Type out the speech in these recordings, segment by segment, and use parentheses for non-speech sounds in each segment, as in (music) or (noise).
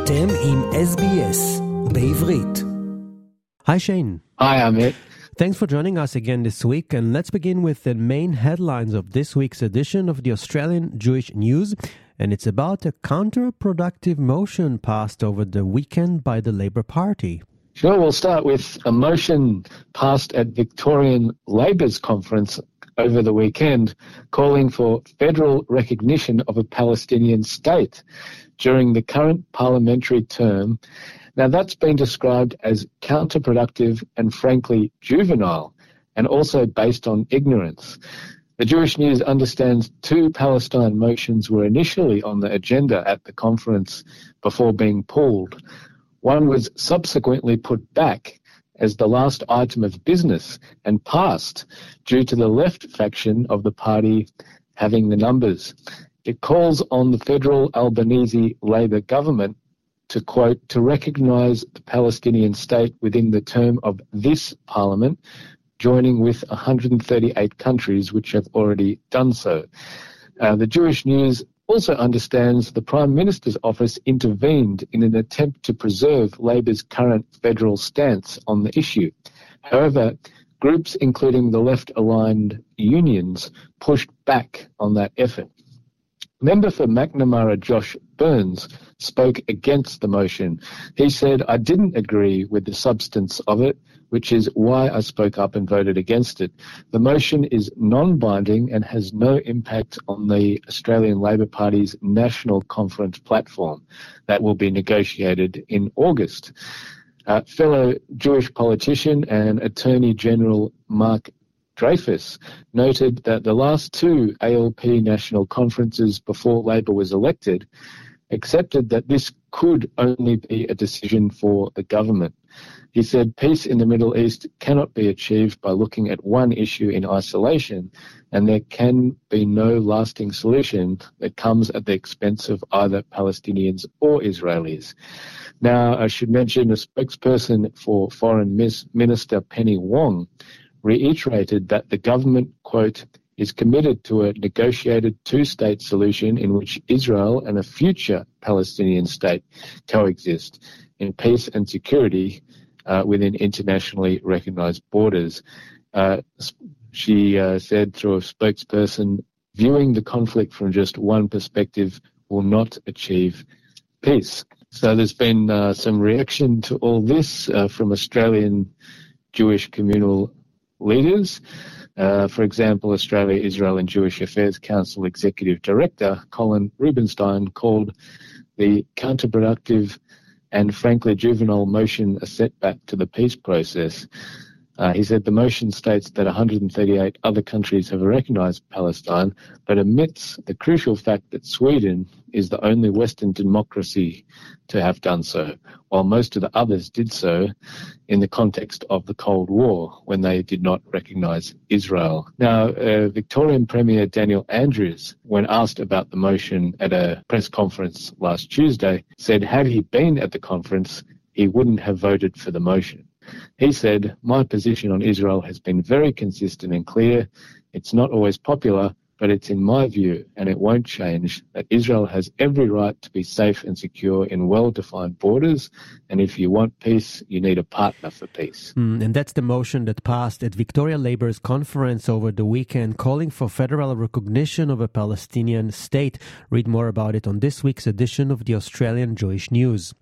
אתם עם SBS בעברית. Hi Shane. Hi, Amit. Thanks for joining us again this week, and let's begin with the main headlines of this week's edition of the Australian Jewish News. And it's about a counterproductive motion passed over the weekend by the Labour Party. Sure, we'll start with a motion passed at Victorian Labor's conference over the weekend calling for federal recognition of a Palestinian state during the current parliamentary term. Now, that's been described as counterproductive and frankly juvenile, and also based on ignorance. The Jewish News understands two Palestine motions were initially on the agenda at the conference before being pulled. One was subsequently put back as the last item of business and passed due to the left faction of the party having the numbers. It calls on the federal Albanese Labor government to quote, to recognise the Palestinian state within the term of this parliament, joining with 138 countries which have already done so. Uh, the Jewish News also understands the Prime Minister's office intervened in an attempt to preserve Labor's current federal stance on the issue. However, groups including the left aligned unions pushed back on that effort. Member for Macnamara Josh Burns spoke against the motion. He said, I didn't agree with the substance of it, which is why I spoke up and voted against it. The motion is non-binding and has no impact on the Australian Labor Party's National Conference platform that will be negotiated in August. Uh, fellow Jewish politician and Attorney General Mark Dreyfus noted that the last two ALP national conferences before Labor was elected accepted that this could only be a decision for the government. He said peace in the Middle East cannot be achieved by looking at one issue in isolation, and there can be no lasting solution that comes at the expense of either Palestinians or Israelis. Now, I should mention a spokesperson for Foreign Minister Penny Wong reiterated that the government, quote, is committed to a negotiated two-state solution in which Israel and a future Palestinian state coexist in peace and security uh, within internationally recognized borders. Uh, she uh, said through a spokesperson, viewing the conflict from just one perspective will not achieve peace. So there's been uh, some reaction to all this uh, from Australian Jewish communal leaders. Uh, for example, Australia, Israel and Jewish Affairs Council Executive Director Colin Rubenstein called the counterproductive and frankly juvenile motion a setback to the peace process. Uh, he said the motion states that 138 other countries have recognized Palestine, but omits the crucial fact that Sweden is the only Western democracy to have done so, while most of the others did so in the context of the Cold War when they did not recognize Israel. Now, uh, Victorian Premier Daniel Andrews, when asked about the motion at a press conference last Tuesday, said had he been at the conference, he wouldn't have voted for the motion. He said, My position on Israel has been very consistent and clear. It's not always popular, but it's in my view, and it won't change, that Israel has every right to be safe and secure in well defined borders. And if you want peace, you need a partner for peace. Mm, and that's the motion that passed at Victoria Labour's conference over the weekend, calling for federal recognition of a Palestinian state. Read more about it on this week's edition of the Australian Jewish News.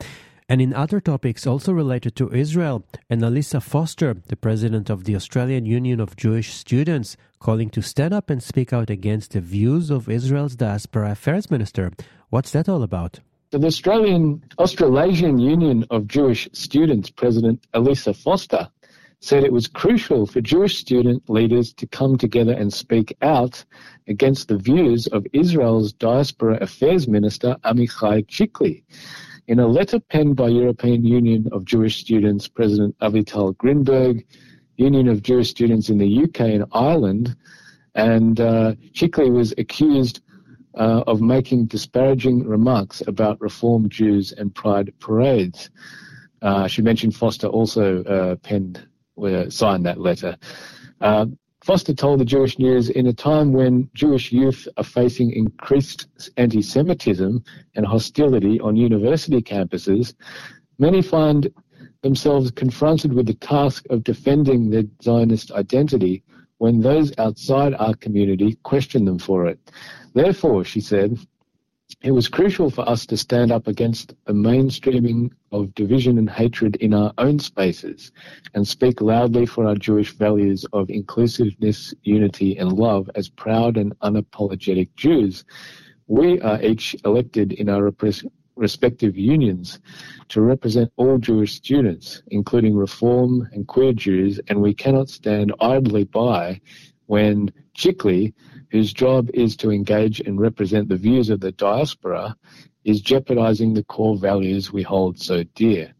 And in other topics also related to Israel, Annalisa Foster, the president of the Australian Union of Jewish Students, calling to stand up and speak out against the views of Israel's diaspora affairs minister. What's that all about? The Australian Australasian Union of Jewish Students President Elisa Foster said it was crucial for Jewish student leaders to come together and speak out against the views of Israel's diaspora affairs minister Amichai Chikli. In a letter penned by European Union of Jewish Students President Avital Grinberg, Union of Jewish Students in the UK and Ireland, and uh, was accused uh, of making disparaging remarks about Reform Jews and Pride parades. Uh, she mentioned Foster also uh, penned, uh, signed that letter. Foster told the Jewish News in a time when Jewish youth are facing increased anti Semitism and hostility on university campuses, many find themselves confronted with the task of defending their Zionist identity when those outside our community question them for it. Therefore, she said, it was crucial for us to stand up against the mainstreaming of division and hatred in our own spaces and speak loudly for our Jewish values of inclusiveness, unity, and love as proud and unapologetic Jews. We are each elected in our respective unions to represent all Jewish students, including Reform and queer Jews, and we cannot stand idly by when Chikli, whose job is to engage and represent the views of the diaspora, is jeopardizing the core values we hold so dear.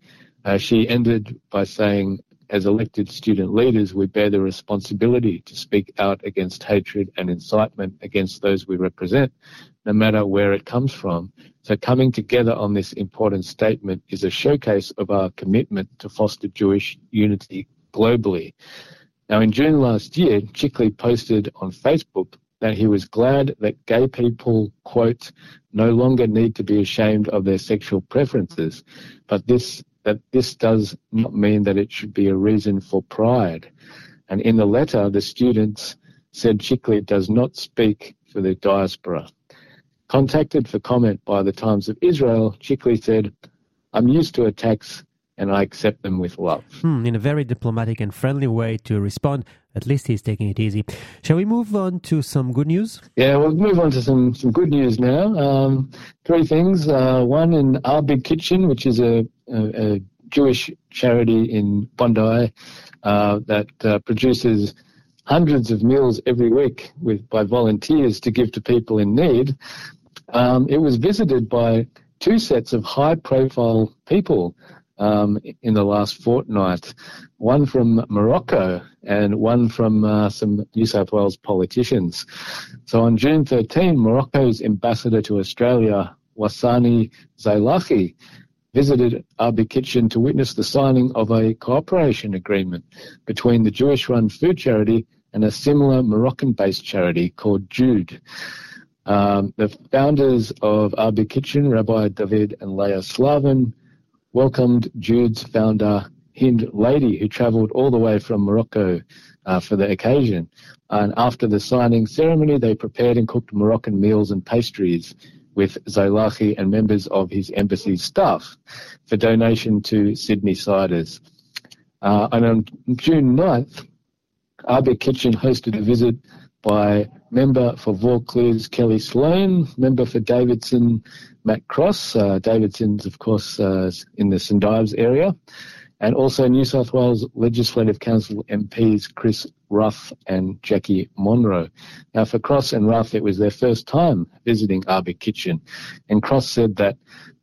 Uh, she ended by saying, as elected student leaders, we bear the responsibility to speak out against hatred and incitement against those we represent, no matter where it comes from. So coming together on this important statement is a showcase of our commitment to foster Jewish unity globally. Now, in June last year, Chikli posted on Facebook that he was glad that gay people, quote, no longer need to be ashamed of their sexual preferences, but this that this does not mean that it should be a reason for pride. And in the letter, the students said Chikli does not speak for the diaspora. Contacted for comment by the Times of Israel, Chikli said, I'm used to attacks and I accept them with love. Hmm, in a very diplomatic and friendly way to respond. At least he's taking it easy. Shall we move on to some good news? Yeah, we'll move on to some, some good news now. Um, three things. Uh, one in Our Big Kitchen, which is a, a, a Jewish charity in Bondi uh, that uh, produces hundreds of meals every week with by volunteers to give to people in need. Um, it was visited by two sets of high-profile people um, in the last fortnight, one from Morocco and one from uh, some New South Wales politicians. So on June 13, Morocco's ambassador to Australia, Wassani Zailachi, visited Big Kitchen to witness the signing of a cooperation agreement between the Jewish-run food charity and a similar Moroccan-based charity called Joud. Um, the founders of Big Kitchen, Rabbi David and Leah Slavin, welcomed Joud's founder, Hind Laidi, who travelled all the way from Morocco uh, for the occasion. And after the signing ceremony, they prepared and cooked Moroccan meals and pastries with Zailachi and members of his embassy staff for donation to Sydney Siders. Uh, and on June 9th, Our Kitchen hosted a visit by member for Vaucluse, Kelly Sloan, member for Davidson, Matt Cross. Uh, Davidson's, of course, uh, in the St area. And also New South Wales Legislative Council MPs Chris Rath and Jacqui Munro. Now, for Cross and Rath, it was their first time visiting Our Kitchen. And Cross said that,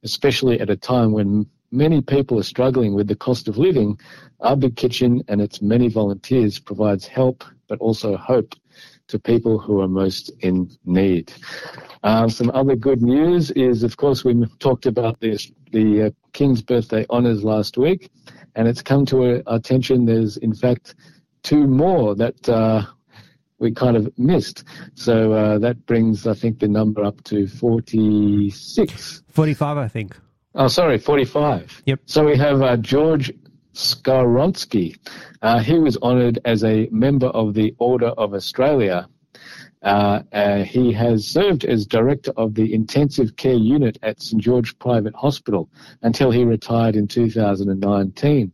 especially at a time when many people are struggling with the cost of living, Our Kitchen and its many volunteers provides help, but also hope to people who are most in need. Uh, some other good news is, of course, we talked about this, the uh, King's birthday honours last week, and it's come to our attention. There's, in fact, two more that uh, we kind of missed. So uh, that brings, I think, the number up to 46. 45, I think. Oh, sorry, 45. Yep. So we have uh, George Skowronski. Uh, he was honoured as a member of the Order of Australia. Uh, uh, he has served as director of the intensive care unit at St George Private Hospital until he retired in 2019.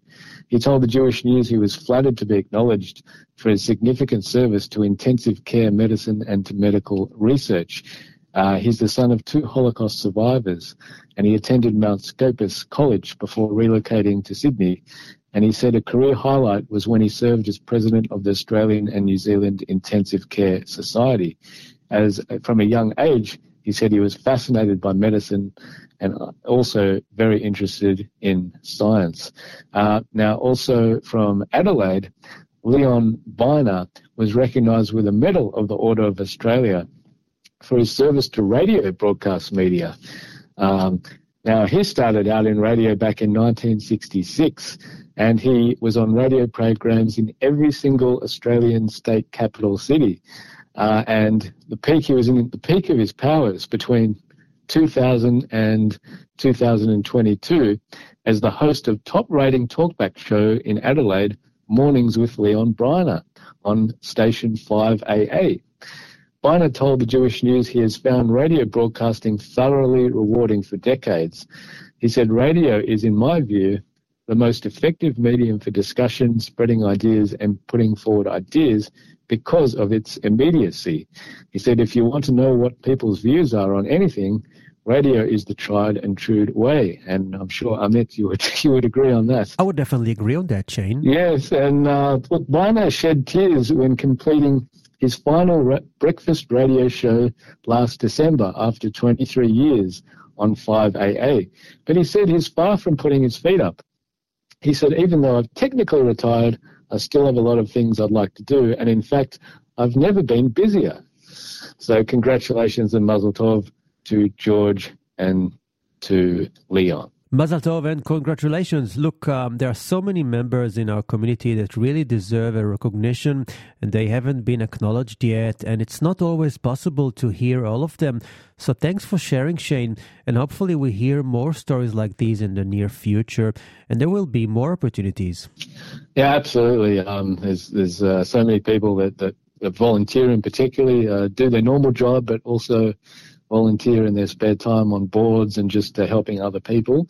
He told the Jewish News he was flattered to be acknowledged for his significant service to intensive care medicine and to medical research. Uh, he's the son of two Holocaust survivors, and he attended Mount Scopus College before relocating to Sydney. And he said a career highlight was when he served as president of the Australian and New Zealand Intensive Care Society. As from a young age, he said he was fascinated by medicine and also very interested in science. Uh, now, also from Adelaide, Leon Byner was recognised with a Medal of the Order of Australia for his service to radio broadcast media. Um, now, he started out in radio back in 1966 and he was on radio programs in every single Australian state capital city. Uh, and the peak he was in the peak of his powers between 2000 and 2022 as the host of top rating talkback show in Adelaide, Mornings with Leon Byner on station 5AA. Byner told the Jewish News he has found radio broadcasting thoroughly rewarding for decades. He said, Radio is, in my view, the most effective medium for discussion, spreading ideas, and putting forward ideas because of its immediacy. He said, if you want to know what people's views are on anything, radio is the tried and true way. And I'm sure, Amit, you would, (laughs) you would agree on that. I would definitely agree on that, Shane. Yes, and uh, look, Byner shed tears when completing his final re- breakfast radio show last December after 23 years on 5AA. But he said he's far from putting his feet up. He said, even though I've technically retired, I still have a lot of things I'd like to do. And in fact, I've never been busier. So congratulations and mazel tov to George and to Leon. Mazal Tov and congratulations. Look, um, there are so many members in our community that really deserve a recognition and they haven't been acknowledged yet. And it's not always possible to hear all of them. So thanks for sharing, Shane. And hopefully we hear more stories like these in the near future and there will be more opportunities. Yeah, absolutely. Um, there's there's uh, so many people that, that, that volunteer in particularly, uh, do their normal job, but also volunteer in their spare time on boards and just uh, helping other people.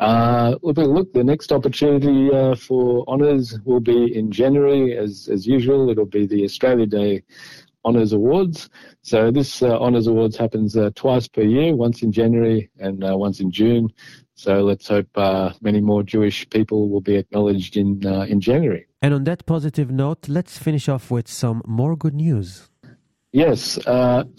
Uh, look, look, the next opportunity uh, for honours will be in January, as as usual. It'll be the Australia Day Honours Awards. So this uh, Honours Awards happens uh, twice per year, once in January and uh, once in June. So let's hope many more Jewish people will be acknowledged in in January. And on that positive note, let's finish off with some more good news. Yes,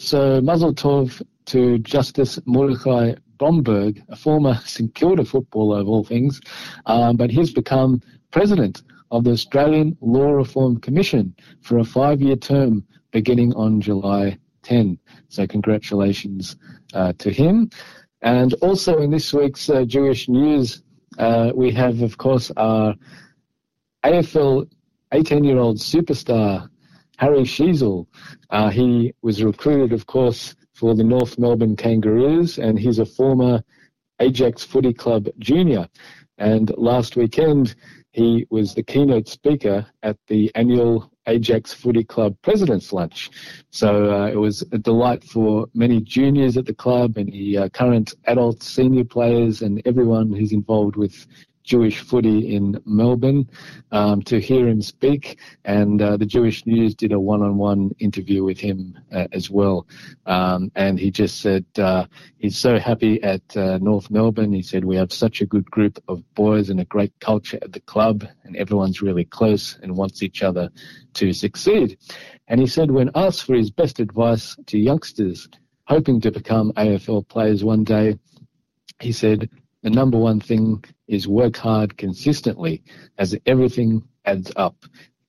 so Mazel Tov to Justice Mordechai Bromberg, a former St Kilda footballer of all things, um, but he's become president of the Australian Law Reform Commission for a five-year term beginning on July 10. So congratulations uh, to him. And also in this week's uh, Jewish news, uh, we have, of course, our AFL 18-year-old superstar Harry Sheezel. Uh, he was recruited, of course, for the North Melbourne Kangaroos, and he's a former Ajax Footy Club junior. And last weekend, he was the keynote speaker at the annual Ajax Footy Club President's Lunch. So uh, it was a delight for many juniors at the club, and the uh, current adult senior players, and everyone who's involved with Jewish footy in Melbourne um, to hear him speak. And uh, the Jewish News did a one on one interview with him uh, as well. Um, and he just said uh, he's so happy at uh, North Melbourne. He said, We have such a good group of boys and a great culture at the club, and everyone's really close and wants each other to succeed. And he said, when asked for his best advice to youngsters hoping to become AFL players one day, he said, the number one thing is work hard consistently, as everything adds up.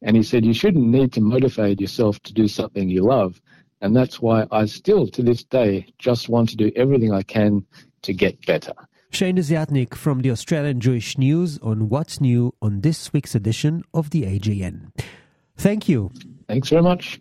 And he said, You shouldn't need to motivate yourself to do something you love. And that's why I still, to this day, just want to do everything I can to get better. Shane Desiatnik from the Australian Jewish News on What's New on this week's edition of the AJN. Thank you. Thanks very much.